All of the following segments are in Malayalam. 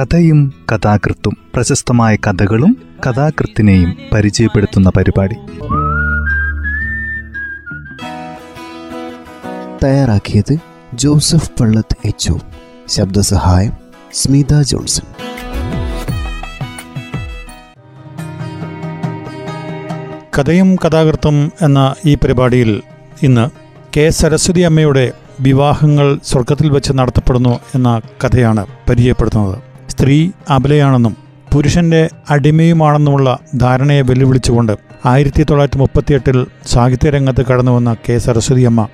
കഥയും കഥാകൃത്തും പ്രശസ്തമായ കഥകളും കഥാകൃത്തിനെയും പരിചയപ്പെടുത്തുന്ന പരിപാടി. തയ്യാറാക്കിയത് ജോസഫ് പള്ളത്ത് എച്ച് ശബ്ദസഹായം സ്മിത ജോൺസൺ. കഥയും കഥാകൃത്തും എന്ന ഈ പരിപാടിയിൽ ഇന്ന് കെ സരസ്വതി അമ്മയുടെ വിവാഹങ്ങൾ സ്വർഗത്തിൽ വെച്ച് നടത്തപ്പെടുന്നു എന്ന കഥയാണ് പരിചയപ്പെടുത്തുന്നത്. സ്ത്രീ അബലയാണെന്നും പുരുഷന്റെ അടിമയുമാണെന്നുമുള്ള ധാരണയെ വെല്ലുവിളിച്ചുകൊണ്ട് ആയിരത്തി തൊള്ളായിരത്തി മുപ്പത്തിയെട്ടിൽ സാഹിത്യരംഗത്ത് കടന്നുവന്ന കെ സരസ്വതിയമ്മ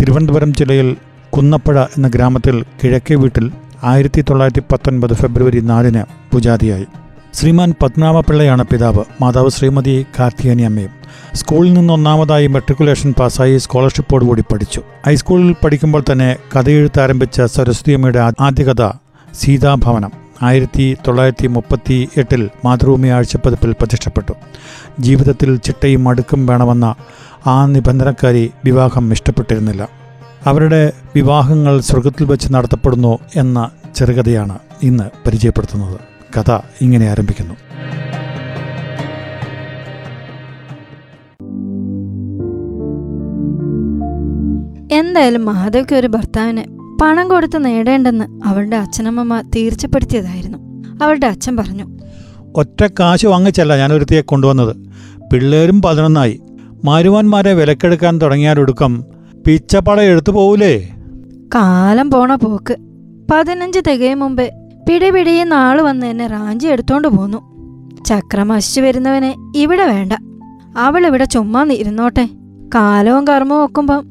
തിരുവനന്തപുരം ജില്ലയിൽ കുന്നപ്പുഴ എന്ന ഗ്രാമത്തിൽ കിഴക്കേ വീട്ടിൽ ആയിരത്തി തൊള്ളായിരത്തി പത്തൊൻപത് ഫെബ്രുവരി നാലിന് പൂജാതിയായി. ശ്രീമാൻ പത്മനാഭപിള്ളയാണ് പിതാവ്. മാതാവ് ശ്രീമതി കാർത്തിയാനി അമ്മയും. സ്കൂളിൽ നിന്ന് ഒന്നാമതായി മെട്രിക്കുലേഷൻ പാസ്സായി സ്കോളർഷിപ്പോടുകൂടി പഠിച്ചു. ഹൈസ്കൂളിൽ പഠിക്കുമ്പോൾ തന്നെ കഥയെഴുത്ത് ആരംഭിച്ച സരസ്വതി അമ്മയുടെ ആദ്യ കഥ സീതാഭവനം. ആയിരത്തി തൊള്ളായിരത്തി മുപ്പത്തി എട്ടിൽ മാതൃഭൂമി ആഴ്ചപ്പതിപ്പിൽ പ്രതിഷ്ഠപ്പെട്ടു. ജീവിതത്തിൽ ചിട്ടയും അടുക്കും വേണമെന്ന ആ നിബന്ധനക്കാരി വിവാഹം ഇഷ്ടപ്പെട്ടിരുന്നില്ല. അവരുടെ വിവാഹങ്ങൾ സ്വർഗത്തിൽ വെച്ച് നടത്തപ്പെടുന്നു എന്ന ചെറുകഥയാണ് ഇന്ന് പരിചയപ്പെടുത്തുന്നത്. കഥ ഇങ്ങനെ ആരംഭിക്കുന്നു. എന്തായാലും മഹാദേവ്ക്ക് ഒരു ഭർത്താവിനെ പണം കൊടുത്ത് നേടേണ്ടെന്ന് അവളുടെ അച്ഛനമ്മമ്മ തീർച്ചപ്പെടുത്തിയതായിരുന്നു. അവളുടെ അച്ഛൻ പറഞ്ഞു ഒറ്റ കാശ് വാങ്ങിച്ചല്ല ഞാൻ ഒരുത്തിയെ കൊണ്ടുവന്നത്. പിള്ളേരും പതിനൊന്നായി. മാരുവാന്മാരെ വിലക്കെടുക്കാൻ തുടങ്ങിയാലൊടുക്കം പിച്ചപ്പട എടുത്തു പോവൂലേ? കാലം പോണ പോക്ക്. പതിനഞ്ച് തികയും മുമ്പേ പിടിപിടിയെ നാൾ വന്ന് എന്നെ റാഞ്ചി എടുത്തോണ്ട് പോന്നു. ചക്രം അശിച്ചു വരുന്നവനെ ഇവിടെ വേണ്ട. അവൾ ഇവിടെ ചുമ്മാ ഇരുന്നോട്ടെ. കാലവും കർമ്മവും ഒക്കുമ്പം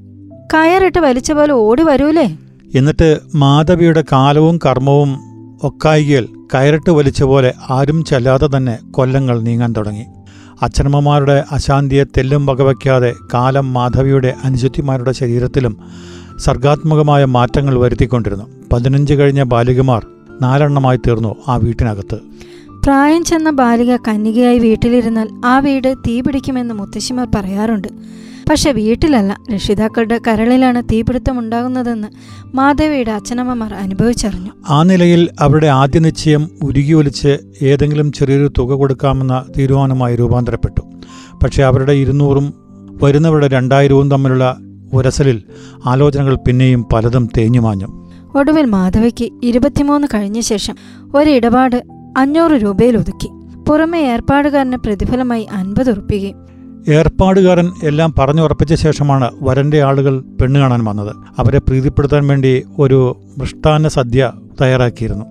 കയറിട്ട് വലിച്ച പോലെ ഓടി വരൂലേ? എന്നിട്ട് മാധവിയുടെ കാലവും കർമ്മവും ഒക്കായികയിൽ കയറിട്ട് വലിച്ച പോലെ ആരും ചെല്ലാതെ തന്നെ കൊല്ലങ്ങൾ നീങ്ങാൻ തുടങ്ങി. അച്ഛനമ്മമാരുടെ അശാന്തിയെ തെല്ലും വകവയ്ക്കാതെ കാലം മാധവിയുടെ അനുജത്തിമാരുടെ ശരീരത്തിലും സർഗാത്മകമായ മാറ്റങ്ങൾ വരുത്തിക്കൊണ്ടിരുന്നു. പതിനഞ്ച് കഴിഞ്ഞ ബാലികമാർ നാലെണ്ണമായി തീർന്നു ആ വീട്ടിനകത്ത്. പ്രായം ചെന്ന ബാലിക കന്യകയായി വീട്ടിലിരുന്നാൽ ആ വീട് തീപിടിക്കുമെന്ന് മുത്തശ്ശിമാർ പറയാറുണ്ട്. പക്ഷെ വീട്ടിലല്ല. രക്ഷിതാക്കളുടെ കരളിലാണ് തീപിടുത്തം ഉണ്ടാകുന്നതെന്ന് മാധവിയുടെ അച്ഛനമ്മമാർ അനുഭവിച്ചറിഞ്ഞു. ആ നിലയിൽ അവരുടെ ആദ്യ നിശ്ചയം ഉരുകിയൊലിച്ച് ഏതെങ്കിലും ചെറിയൊരു തുക കൊടുക്കാമെന്ന തീരുമാനമായി രൂപാന്തരപ്പെട്ടു. പക്ഷേ അവരുടെ ഇരുന്നൂറും വരുന്നവരുടെ രണ്ടായിരവും തമ്മിലുള്ള ഒരസലിൽ ആലോചനകൾ പിന്നെയും പലതും തേഞ്ഞുമാഞ്ഞു ഒടുവിൽ മാധവിക്ക് ഇരുപത്തിമൂന്ന് കഴിഞ്ഞ ശേഷം ഒരിടപാട് അഞ്ഞൂറ് രൂപയിൽ ഒതുക്കി. പുറമെ ഏർപ്പാടുകാരന് പ്രതിഫലമായി അൻപത് ഉറുപ്പികയും ഏർപ്പാടുകാരൻ എല്ലാം പറഞ്ഞുറപ്പിച്ച ശേഷമാണ് വരന്റെ ആളുകൾ പെണ്ണ് കാണാൻ വന്നത്. അവരെ പ്രീതിപ്പെടുത്താൻ വേണ്ടി ഒരു മൃഷ്ടാന്ന സദ്യ തയ്യാറാക്കിയിരുന്നു.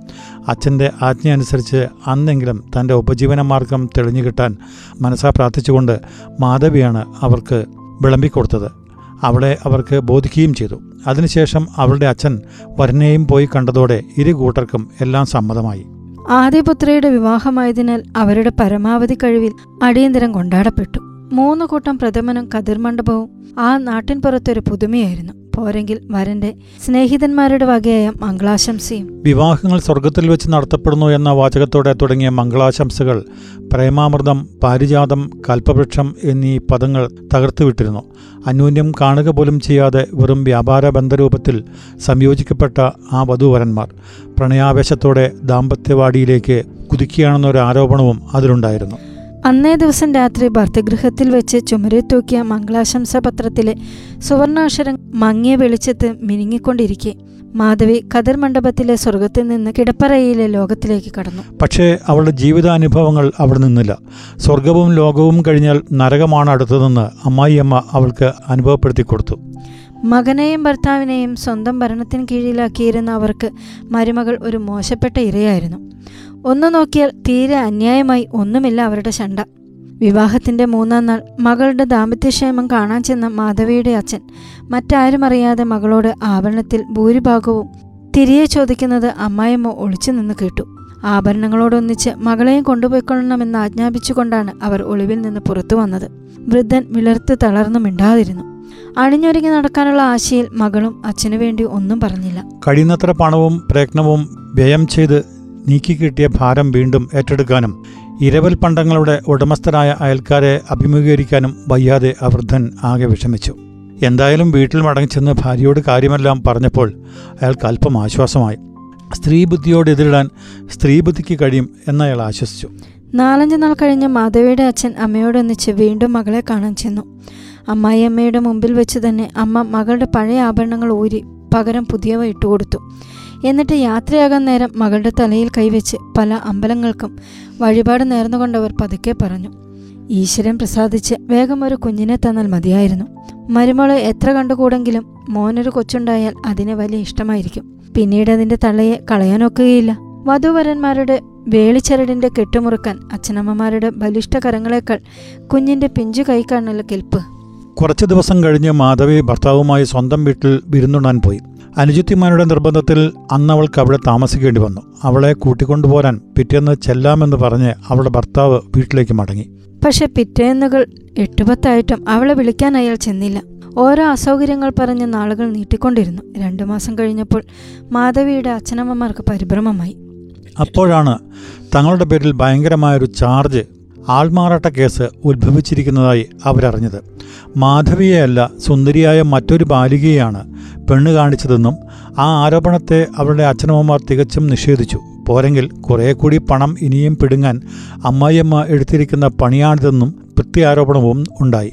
അച്ഛന്റെ ആജ്ഞ അനുസരിച്ച് അന്നെങ്കിലും തന്റെ ഉപജീവന മാർഗം തെളിഞ്ഞു കിട്ടാൻ മനസ്സാ പ്രാർത്ഥിച്ചുകൊണ്ട് മാധവിയാണ് അവർക്ക് വിളമ്പിക്കൊടുത്തത്. അവളെ അവർക്ക് ബോധിക്കുകയും ചെയ്തു. അതിനുശേഷം അവളുടെ അച്ഛൻ വരനെയും പോയി കണ്ടതോടെ ഇരു കൂട്ടർക്കും എല്ലാം സമ്മതമായി. ആദ്യപുത്രയുടെ വിവാഹമായതിനാൽ അവരുടെ പരമാവധി കഴിവിൽ അടിയന്തരം കൊണ്ടാടപ്പെട്ടു. മൂന്ന് കൂട്ടം പ്രഥമനും കതിർമണ്ഡപവും ആ നാട്ടിൻപുറത്തൊരു പുതുമയായിരുന്നു. പോരെങ്കിൽ വരന്റെ സ്നേഹിതന്മാരുടെ വകയായ മംഗളാശംസയും. വിവാഹങ്ങൾ സ്വർഗത്തിൽ വെച്ച് നടത്തപ്പെടുന്നു എന്ന വാചകത്തോടെ തുടങ്ങിയ മംഗളാശംസകൾ പ്രേമാമൃതം പാരിജാതം കൽപ്പവൃക്ഷം എന്നീ പദങ്ങൾ തകർത്തുവിട്ടിരുന്നു. അന്യോന്യം കാണുക പോലും ചെയ്യാതെ വെറും വ്യാപാര ബന്ധരൂപത്തിൽ സംയോജിക്കപ്പെട്ട ആ വധുവരന്മാർ പ്രണയാവേശത്തോടെ ദാമ്പത്യവാടിയിലേക്ക് കുതിക്കുകയാണെന്നൊരു ആരോപണവും അതിലുണ്ടായിരുന്നു. അന്നേ ദിവസം രാത്രി ഭർത്തഗൃഹത്തിൽ വെച്ച് ചുമരെ തൂക്കിയ മംഗളാശംസ പത്രത്തിലെ സുവർണാക്ഷരം മങ്ങിയ വെളിച്ചത്ത് മിനുങ്ങിക്കൊണ്ടിരിക്കെ. മാധവി കതിർ മണ്ഡപത്തിലെ സ്വർഗത്തിൽ നിന്ന് കിടപ്പറയിലെ ലോകത്തിലേക്ക് കടന്നു. പക്ഷേ അവളുടെ ജീവിതാനുഭവങ്ങൾ അവിടെ നിന്നില്ല. സ്വർഗവും ലോകവും കഴിഞ്ഞാൽ നരകമാണ് അടുത്തതെന്ന് അമ്മായിയമ്മ അവൾക്ക് അനുഭവപ്പെടുത്തി കൊടുത്തു. മകനെയും ഭർത്താവിനെയും സ്വന്തം ഭരണത്തിന് കീഴിലാക്കിയിരുന്ന അവർക്ക് മരുമകൾ ഒരു മോശപ്പെട്ട ഇരയായിരുന്നു. ഒന്നു നോക്കിയാൽ തീരെ അന്യായമായി ഒന്നുമില്ല അവരുടെ ശണ്ട. വിവാഹത്തിന്റെ മൂന്നാം നാൾ മകളുടെ ദാമ്പത്യക്ഷേമം കാണാൻ ചെന്ന മാധവിയുടെ അച്ഛൻ മറ്റാരും അറിയാതെ മകളോട് ആഭരണത്തിൽ ഭൂരിഭാഗവും തിരികെ ചോദിക്കുന്നത് അമ്മായിയമ്മ ഒളിച്ചു നിന്ന് കേട്ടു. ആഭരണങ്ങളോടൊന്നിച്ച് മകളെയും കൊണ്ടുപോയിക്കൊള്ളണമെന്ന് ആജ്ഞാപിച്ചുകൊണ്ടാണ് അവർ ഒളിവിൽ നിന്ന് പുറത്തു വന്നത്. വൃദ്ധൻ വിളർത്ത് തളർന്നു മിണ്ടാതിരുന്നു. അണിഞ്ഞൊരുങ്ങി നടക്കാനുള്ള ആശയിൽ മകളും അച്ഛനു വേണ്ടി ഒന്നും പറഞ്ഞില്ല. കഴിയുന്നത്ര പണവും പ്രയത്നവും വ്യയം ചെയ്ത് നീക്കിക്കിട്ടിയ ഭാരം വീണ്ടും ഏറ്റെടുക്കാനും ഇരവൽ പണ്ടങ്ങളുടെ ഉടമസ്ഥരായ അയൽക്കാരെ അഭിമുഖീകരിക്കാനും വയ്യാതെ ആ വൃദ്ധൻ ആകെ വിഷമിച്ചു. എന്തായാലും വീട്ടിൽ മടങ്ങിച്ചെന്ന് ഭാര്യയോട് കാര്യമെല്ലാം പറഞ്ഞപ്പോൾ അയാൾക്ക് അല്പം ആശ്വാസമായി. സ്ത്രീബുദ്ധിയോട് എതിരിടാൻ സ്ത്രീബുദ്ധിക്ക് കഴിയും എന്നയാൾ ആശ്വസിച്ചു. നാലഞ്ച് നാൾ കഴിഞ്ഞ് മാധവിയുടെ അച്ഛൻ അമ്മയോടൊന്നിച്ച് വീണ്ടും മകളെ കാണാൻ ചെന്നു. അമ്മായിയമ്മയുടെ മുമ്പിൽ വെച്ച് തന്നെ അമ്മ മകളുടെ പഴയ ആഭരണങ്ങൾ ഊരി പകരം പുതിയവ ഇട്ടുകൊടുത്തു. എന്നിട്ട് യാത്രയാകാൻ നേരം മകളുടെ തലയിൽ കൈവച്ച് പല അമ്പലങ്ങൾക്കും വഴിപാട് നേർന്നുകൊണ്ടവർ പതുക്കെ പറഞ്ഞു. ഈശ്വരൻ പ്രസാദിച്ച് വേഗം ഒരു കുഞ്ഞിനെ തന്നാൽ മതിയായിരുന്നു. മരുമോൾ എത്ര കണ്ടുകൂടെങ്കിലും മോനൊരു കൊച്ചുണ്ടായാൽ അതിന് വലിയ ഇഷ്ടമായിരിക്കും. പിന്നീട് അതിന്റെ തള്ളയെ കളയാനൊക്കുകയില്ല വധുവരന്മാരുടെ വേളിച്ചരടിന്റെ കെട്ടുമുറുക്കാൻ അച്ഛനമ്മമാരുടെ ബലിഷ്ഠ കരങ്ങളെക്കാൾ കുഞ്ഞിന്റെ പിഞ്ചു കൈക്കാണല്ലോ കെൽപ്പ്. കുറച്ച് ദിവസം കഴിഞ്ഞ് മാധവി ഭർത്താവുമായി സ്വന്തം വീട്ടിൽ വിരുന്നുണ്ണാൻ പോയി. അനുജത്തിമാരുടെ നിർബന്ധത്തിൽ അന്ന് അവൾക്ക് അവിടെ താമസിക്കേണ്ടി വന്നു. അവളെ കൂട്ടിക്കൊണ്ടുപോരാൻ പിറ്റേന്ന് ചെല്ലാമെന്ന് പറഞ്ഞ് അവളുടെ ഭർത്താവ് വീട്ടിലേക്ക് മടങ്ങി. പക്ഷെ പിറ്റേന്നുകൾ എട്ടുപത്തായിട്ടും അവളെ വിളിക്കാൻ അയാൾ ചെന്നില്ല. ഓരോ അസൗകര്യങ്ങൾ പറഞ്ഞ് നാളുകൾ നീട്ടിക്കൊണ്ടിരുന്നു. രണ്ടു മാസം കഴിഞ്ഞപ്പോൾ മാധവിയുടെ അച്ഛനമ്മമാർക്ക് പരിഭ്രമമായി. അപ്പോഴാണ് തങ്ങളുടെ പേരിൽ ഭയങ്കരമായൊരു ചാർജ് ആൾമാറാട്ട കേസ് ഉത്ഭവിച്ചിരിക്കുന്നതായി അവരറിഞ്ഞത്. മാധവിയെയല്ല സുന്ദരിയായ മറ്റൊരു ബാലികയെയാണ് പെണ്ണ് കാണിച്ചതെന്നും ആ ആരോപണത്തെ അവരുടെ അച്ഛനമ്മമാർ തികച്ചും നിഷേധിച്ചു. പോരെങ്കിൽ കുറേ കൂടി പണം ഇനിയും പിടുങ്ങാൻ അമ്മായിയമ്മ എടുത്തിരിക്കുന്ന പണിയാണിതെന്നും പ്രത്യാരോപണവും ഉണ്ടായി.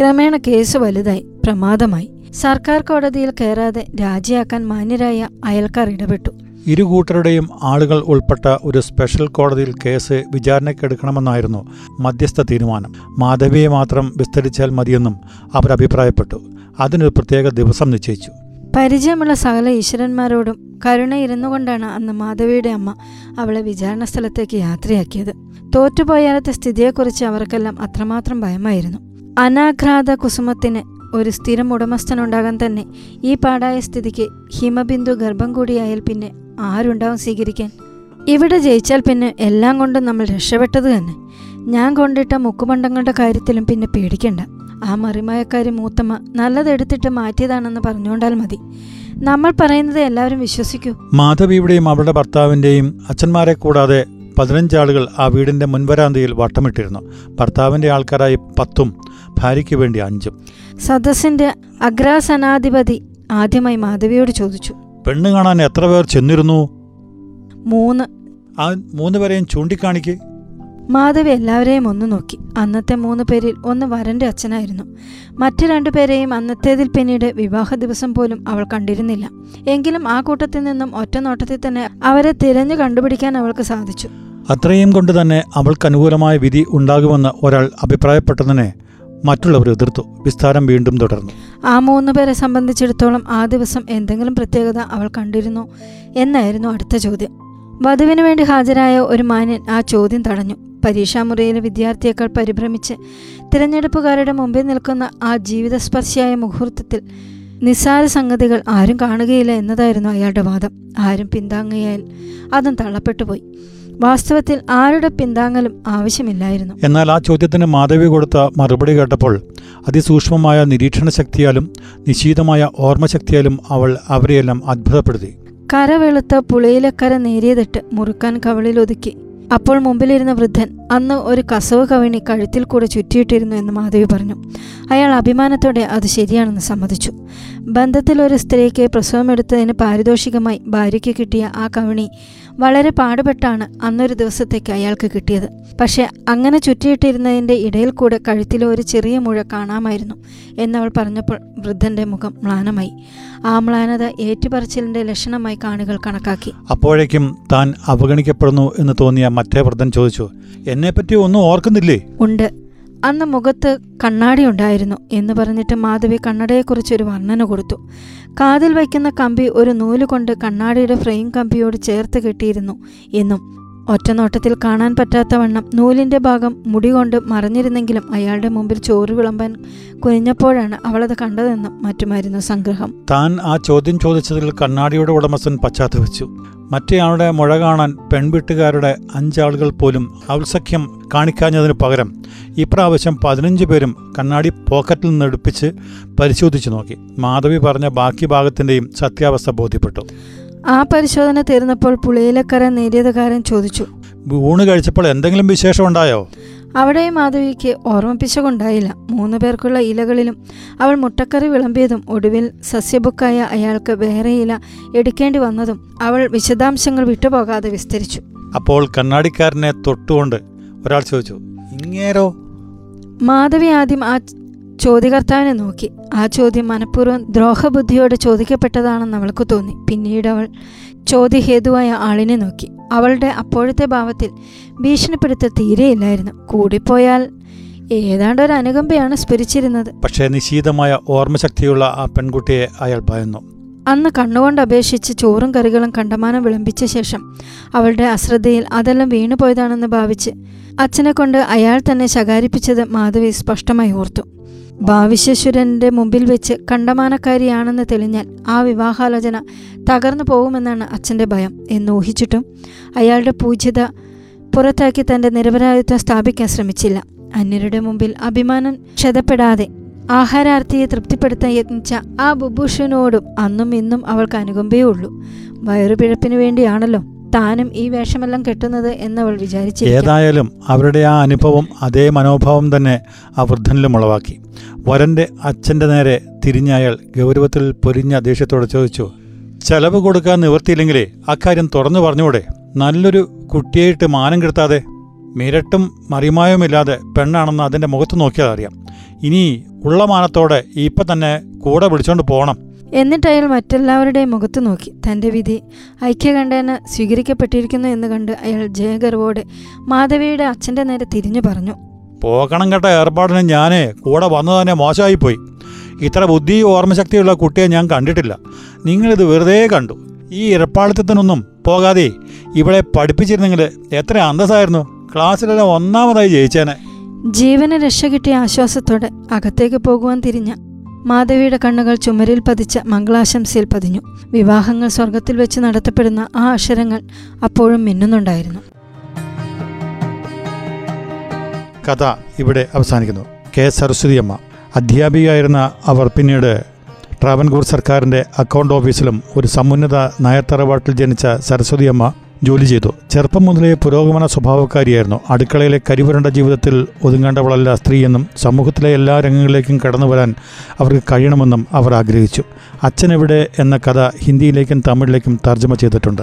ക്രമേണ കേസ് വലുതായി പ്രമാദമായി. സർക്കാർ കോടതിയിൽ കയറാതെ രാജിയാക്കാൻ മാന്യരായ അയൽക്കാർ ഇടപെട്ടു. ഇരു കൂട്ടരുടെയും ആളുകൾ ഉൾപ്പെട്ട ഒരു സ്പെഷ്യൽ കോടതിയിൽ കേസ് വിചാരണയ്ക്കെടുക്കണമെന്നായിരുന്നു മധ്യസ്ഥ തീരുമാനം. മാധവിയെ മാത്രം വിസ്തരിച്ചാൽ മതിയെന്നും അവർ അഭിപ്രായപ്പെട്ടു. അതിനൊരു പ്രത്യേക ദിവസം നിശ്ചയിച്ചു. പരിചയമുള്ള സകല ഈശ്വരന്മാരോടും കരുണയിരുന്നു കൊണ്ടാണ് അന്ന് മാധവിയുടെ അമ്മ അവളെ വിചാരണ സ്ഥലത്തേക്ക് യാത്രയാക്കിയത്. തോറ്റുപോയാലത്തെ സ്ഥിതിയെക്കുറിച്ച് അവർക്കെല്ലാം അത്രമാത്രം ഭയമായിരുന്നു. അനാഘ്രാത കുസുമത്തിന് ഒരു സ്ഥിരം ഉടമസ്ഥനുണ്ടാകാൻ തന്നെ ഈ പാടായ സ്ഥിതിക്ക് ഹിമബിന്ദു ഗർഭം കൂടിയായാൽ പിന്നെ ആരുണ്ടാവും സ്വീകരിക്കാൻ? ഇവിടെ ജയിച്ചാൽ പിന്നെ എല്ലാം കൊണ്ടും നമ്മൾ രക്ഷപ്പെട്ടത് തന്നെ. ഞാൻ കൊണ്ടിട്ട മുക്കുമണ്ടങ്ങളുടെ കാര്യത്തിലും പിന്നെ പേടിക്കണ്ട. ആ മറിമായക്കാരി മൂത്തമ്മ നല്ലതെടുത്തിട്ട് മാറ്റിയതാണെന്ന് പറഞ്ഞുകൊണ്ടാൽ മതി. നമ്മൾ പറയുന്നത് എല്ലാവരും വിശ്വസിക്കൂ. മാധവിയുടെയും അവളുടെ ഭർത്താവിന്റെയും അച്ഛന്മാരെ കൂടാതെ പതിനഞ്ചാളുകൾ ആ വീടിന്റെ മുൻവരാന്തയിൽ വട്ടമിട്ടിരുന്നു. ഭർത്താവിന്റെ ആൾക്കാരായി പത്തും ഭാര്യയ്ക്ക് വേണ്ടി അഞ്ചും. സദസ്സിന്റെ അഗ്രാസനാധിപതി ആദ്യമായി മാധവിയോട് ചോദിച്ചു. പെണ്ണ് കാണാൻ എത്ര പേർ ചെന്നിരുന്നു? മൂന്ന്. ആ മൂന്ന് പേരെയും ചൂണ്ടിക്കാണിക്ക്. മാധവി എല്ലാവരെയും ഒന്ന് നോക്കി. അന്നത്തെ മൂന്ന് പേരിൽ ഒന്ന് വരന്റെ അച്ഛനായിരുന്നു. മറ്റു രണ്ടു രണ്ടുപേരെയും അന്നത്തേതിൽ പിന്നീട് വിവാഹ ദിവസം പോലും അവൾ കണ്ടിരുന്നില്ല. എങ്കിലും ആ കൂട്ടത്തിൽ നിന്നും ഒറ്റ നോട്ടത്തിൽ തന്നെ അവരെ തിരഞ്ഞു കണ്ടുപിടിക്കാൻ അവൾക്ക് സാധിച്ചു. അത്രയും കൊണ്ട് തന്നെ അവൾക്ക് അനുകൂലമായ വിധി ഉണ്ടാകുമെന്ന് ഒരാൾ അഭിപ്രായപ്പെട്ടതിനെ മറ്റുള്ളവർ എതിർത്തു. വിസ്താരം വീണ്ടും തുടർന്നു. ആ മൂന്ന് പേരെ സംബന്ധിച്ചിടത്തോളം ആ ദിവസം എന്തെങ്കിലും പ്രത്യേകത അവൾ കണ്ടിരുന്നു എന്നായിരുന്നു അടുത്ത ചോദ്യം. വധുവിന് വേണ്ടി ഹാജരായ ഒരു മാന്യൻ ആ ചോദ്യം തടഞ്ഞു. പരീക്ഷാമുറിയിലെ വിദ്യാർത്ഥിയേക്കാൾ പരിഭ്രമിച്ച് തിരഞ്ഞെടുപ്പുകാരുടെ മുമ്പിൽ നിൽക്കുന്ന ആ ജീവിതസ്പർശിയായ മുഹൂർത്തത്തിൽ നിസ്സാര സംഗതികൾ ആരും കാണുകയില്ല എന്നതായിരുന്നു അയാളുടെ വാദം. ആരും പിന്താങ്ങിയാൽ അതും തള്ളപ്പെട്ടുപോയി വാസ്തവത്തിൽ ആരുടെ പിന്താങ്ങലും ആവശ്യമില്ലായിരുന്നു. എന്നാൽ ആ ചോദ്യത്തിന് മാധവി കൊടുത്ത മറുപടി കേട്ടപ്പോൾ അതിസൂക്ഷ്മമായ നിരീക്ഷണ ശക്തിയാലും നിശീതമായ ഓർമ്മശക്തിയാലും അവൾ അവരെയെല്ലാം അത്ഭുതപ്പെടുത്തി. കര വെളുത്ത പുളിയിലക്കര നേരിയതിട്ട് മുറുക്കാൻ കവളിലൊതുക്കി അപ്പോൾ മുമ്പിലിരുന്ന വൃദ്ധൻ അന്ന് ഒരു കസവ് കവിണി കഴുത്തിൽ കൂടെ ചുറ്റിയിട്ടിരുന്നു എന്ന് മാധവി പറഞ്ഞു. അയാൾ അഭിമാനത്തോടെ അത് ശരിയാണെന്ന് സമ്മതിച്ചു. ബന്ധത്തിൽ ഒരു സ്ത്രീക്ക് പ്രസവമെടുത്തതിന് പാരിതോഷികമായി ഭാര്യയ്ക്ക് കിട്ടിയ ആ കവിണി വളരെ പാടുപെട്ടാണ് അന്നൊരു ദിവസത്തേക്ക് അയാൾക്ക് കിട്ടിയത്. പക്ഷേ അങ്ങനെ ചുറ്റിയിട്ടിരുന്നതിന്റെ ഇടയിൽ കൂടെ കഴുത്തിലെ ഒരു ചെറിയ മുഴ കാണാമായിരുന്നു എന്നവൾ പറഞ്ഞപ്പോൾ വൃദ്ധന്റെ മുഖം മ്ലാനമായി. ആ മ്ലാനത ഏറ്റുപറച്ചിലിന്റെ ലക്ഷണമായി കാണികൾ കണക്കാക്കി. അപ്പോഴേക്കും താൻ അവഗണിക്കപ്പെടുന്നു എന്ന് തോന്നിയ മറ്റേ വൃദ്ധൻ ചോദിച്ചു എന്നെപ്പറ്റി ഒന്നും ഓർക്കുന്നില്ലേ? ഉണ്ട്. അന്ന് മുഖത്ത് കണ്ണാടി ഉണ്ടായിരുന്നു എന്ന് പറഞ്ഞിട്ട് മാധവി കണ്ണടയെക്കുറിച്ചൊരു വർണന കൊടുത്തു. കാതിൽ വയ്ക്കുന്ന കമ്പി ഒരു നൂൽ കൊണ്ട് കണ്ണാടിയുടെ ഫ്രെയിം കമ്പിയോട് ചേർത്ത് കെട്ടിയിരുന്നു എന്നും ഒറ്റനോട്ടത്തിൽ കാണാൻ പറ്റാത്ത വണ്ണം നൂലിന്റെ ഭാഗം മുടി കൊണ്ട് മറഞ്ഞിരുന്നെങ്കിലും അയാളുടെ മുമ്പിൽ ചോറ് വിളമ്പാൻ കുനിഞ്ഞപ്പോഴാണ് അവളത് കണ്ടതെന്നും മറ്റുമായിരുന്നു സംഗ്രഹം. താൻ ആ ചോദ്യം ചോദിച്ചതിൽ കണ്ണാടിയുടെ ഉടമസ്ഥൻ പശ്ചാത്തപിച്ചു. മറ്റേയാളുടെ മുഴ കാണാൻ പെൺവീട്ടുകാരുടെ അഞ്ചാളുകൾ പോലും ഔത്സഖ്യം കാണിക്കാഞ്ഞതിനു പകരം ഇപ്രാവശ്യം പതിനഞ്ച് പേരും കണ്ണാടി പോക്കറ്റിൽ നിന്ന് എടുപ്പിച്ച് പരിശോധിച്ചു നോക്കി. മാധവി പറഞ്ഞ ബാക്കി ഭാഗത്തിന്റെയും സത്യാവസ്ഥ ബോധ്യപ്പെട്ടു. ആ പരിശോധന തീർന്നപ്പോൾ പുളിയിലക്കര നേരിയതുകാരൻ ചോദിച്ചു ഊണ് കഴിച്ചപ്പോൾ എന്തെങ്കിലും വിശേഷം ഉണ്ടായോ അവിടെ മാധവിക്ക് ഓർമ്മിപ്പിച്ചുകൊണ്ടായില്ല മൂന്നു പേർക്കുള്ള ഇലകളിലും അവൾ മുട്ടക്കറി വിളമ്പിയതും ഒടുവിൽ സസ്യബുക്കായ അയാൾക്ക് വേറെ ഇല എടുക്കേണ്ടി വന്നതും അവൾ വിശദാംശങ്ങൾ വിട്ടുപോകാതെ വിസ്തരിച്ചു. അപ്പോൾ കണ്ണാടിക്കാരനെ തൊട്ടുകൊണ്ട് ഒരാൾ ചോദിച്ചു ഇങ്ങേരോ? മാധവി ആദ്യം ആ ചോദ്യകർത്താവിനെ നോക്കി. ആ ചോദ്യം മനഃപൂർവം ദ്രോഹബുദ്ധിയോടെ ചോദിക്കപ്പെട്ടതാണെന്ന് അവൾക്ക് തോന്നി. പിന്നീട് അവൾ ചോദ്യഹേതുവായ ആളിനെ നോക്കി. അവളുടെ അപ്പോഴത്തെ ഭാവത്തിൽ ഭീഷണിപ്പെടുത്ത തീരെയില്ലായിരുന്നു. കൂടിപ്പോയാൽ ഏതാണ്ട് ഒരു അനുകമ്പയാണ് സ്ഫുരിച്ചിരുന്നത്. പക്ഷേ നിശീതമായ ഓർമ്മശക്തിയുള്ള ആ പെൺകുട്ടിയെ അയാൾ ഭയന്നു. അന്ന് കണ്ണുകൊണ്ട് അപേക്ഷിച്ച് ചോറും കറികളും കണ്ടമാനം വിളമ്പിച്ച ശേഷം അവളുടെ അശ്രദ്ധയിൽ അതെല്ലാം വീണുപോയതാണെന്ന് ഭാവിച്ച് അച്ഛനെ കൊണ്ട് അയാൾ തന്നെ ശകാരിപ്പിച്ചത് മാധവി സ്പഷ്ടമായി ഓർത്തു. ഭാവിശ്വരന്റെ മുമ്പിൽ വെച്ച് കണ്ടമാനക്കാരിയാണെന്ന് തെളിഞ്ഞാൽ ആ വിവാഹാലോചന തകർന്നു പോകുമെന്നാണ് അച്ഛന്റെ ഭയം എന്ന് ഊഹിച്ചിട്ടും അയാളുടെ പൂജ്യത പുറത്താക്കി തന്റെ നിരപരാധിത്വം സ്ഥാപിക്കാൻ ശ്രമിച്ചില്ല. അന്യരുടെ മുമ്പിൽ അഭിമാനം ക്ഷതപ്പെടാതെ ആഹാരാർത്ഥിയെ തൃപ്തിപ്പെടുത്താൻ യത്നിച്ച ആ ബുഭൂഷനോടും അന്നും ഇന്നും അവൾക്ക് അനുകമ്പയേ ഉള്ളൂ. വയറുപിഴപ്പിനു വേണ്ടിയാണല്ലോ താനും ഈ വേഷമെല്ലാം കെട്ടുന്നത് എന്നവൾ വിചാരിച്ചു ഏതായാലും അവരുടെ ആ അനുഭവം അതേ മനോഭാവം തന്നെ ആ വൃദ്ധനിലും ഉളവാക്കി. വരന്റെ അച്ഛന്റെ നേരെ തിരിഞ്ഞ അയാൾ ഗൗരവത്തിൽ പൊരിഞ്ഞ ദേഷ്യത്തോടെ ചോദിച്ചു ചെലവ് കൊടുക്കാൻ നിവർത്തിയില്ലെങ്കിലേ അക്കാര്യം തുറന്നു പറഞ്ഞുകൂടെ? നല്ലൊരു കുട്ടിയായിട്ട് മാനം കിടത്താതെ മിരട്ടും മറിമായുമില്ലാതെ പെണ്ണാണെന്ന് അതിന്റെ മുഖത്ത് നോക്കിയാൽ അറിയാം. ഇനി ഉള്ള മാനത്തോടെ ഇപ്പം തന്നെ കൂടെ വിളിച്ചോണ്ട് പോകണം എന്നിട്ട് അയാൾ മറ്റെല്ലാവരുടെയും മുഖത്ത് നോക്കി. തന്റെ വിധി ഐക്യകണ്ഠേന സ്വീകരിക്കപ്പെട്ടിരിക്കുന്നു എന്ന് കണ്ട് അയാൾ ജയഗർവോടെ മാധവിയുടെ അച്ഛന്റെ നേരെ തിരിഞ്ഞു പറഞ്ഞു. പോകണം കേട്ട ഏർപ്പാടിന് ഞാനേ കൂടെ വന്നു തന്നെ മോശമായിപ്പോയി. ഇത്ര ബുദ്ധി ഓർമ്മശക്തിയുള്ള കുട്ടിയെ ഞാൻ കണ്ടിട്ടില്ല. നിങ്ങളിത് വെറുതെ കണ്ടു. ഈ ഇരപ്പാളിത്തത്തിനൊന്നും പോകാതെ ഇവിടെ പഠിപ്പിച്ചിരുന്നെങ്കിൽ എത്ര അന്തസ്സായിരുന്നു. ക്ലാസ്സിലെല്ലാം ഒന്നാമതായി ജയിച്ചേനെ. ജീവന് രക്ഷ കിട്ടിയ ആശ്വാസത്തോടെ അകത്തേക്ക് പോകുവാൻ തിരിഞ്ഞ മാധവിയുടെ കണ്ണുകൾ ചുമരിൽ പതിച്ച മംഗളാശംസയിൽ പതിഞ്ഞു. വിവാഹങ്ങൾ സ്വർഗത്തിൽ വെച്ച് നടത്തപ്പെടുന്ന ആ അക്ഷരങ്ങൾ അപ്പോഴും മിന്നുന്നുണ്ടായിരുന്നു. കഥ ഇവിടെ അവസാനിക്കുന്നു. കെ സരസ്വതിയമ്മ അധ്യാപികയായിരുന്ന അവർ പിന്നീട് ട്രാവൻകൂർ സർക്കാരിന്റെ അക്കൗണ്ട് ഓഫീസിലും ഒരു സമുന്നത നായർത്തറവാട്ടിൽ ജനിച്ച സരസ്വതിയമ്മ ജോലി ചെയ്തു. ചെറുപ്പം മുതലേ പുരോഗമന സ്വഭാവക്കാരിയായിരുന്നു. അടുക്കളയിലെ കരിവരണ്ട ജീവിതത്തിൽ ഒതുങ്ങേണ്ടവളല്ല സ്ത്രീയെന്നും സമൂഹത്തിലെ എല്ലാ രംഗങ്ങളിലേക്കും കടന്നു വരാൻ അവർക്ക് കഴിയണമെന്നും അവർ ആഗ്രഹിച്ചു. അച്ഛനെവിടെ എന്ന കഥ ഹിന്ദിയിലേക്കും തമിഴിലേക്കും തർജമ ചെയ്തിട്ടുണ്ട്.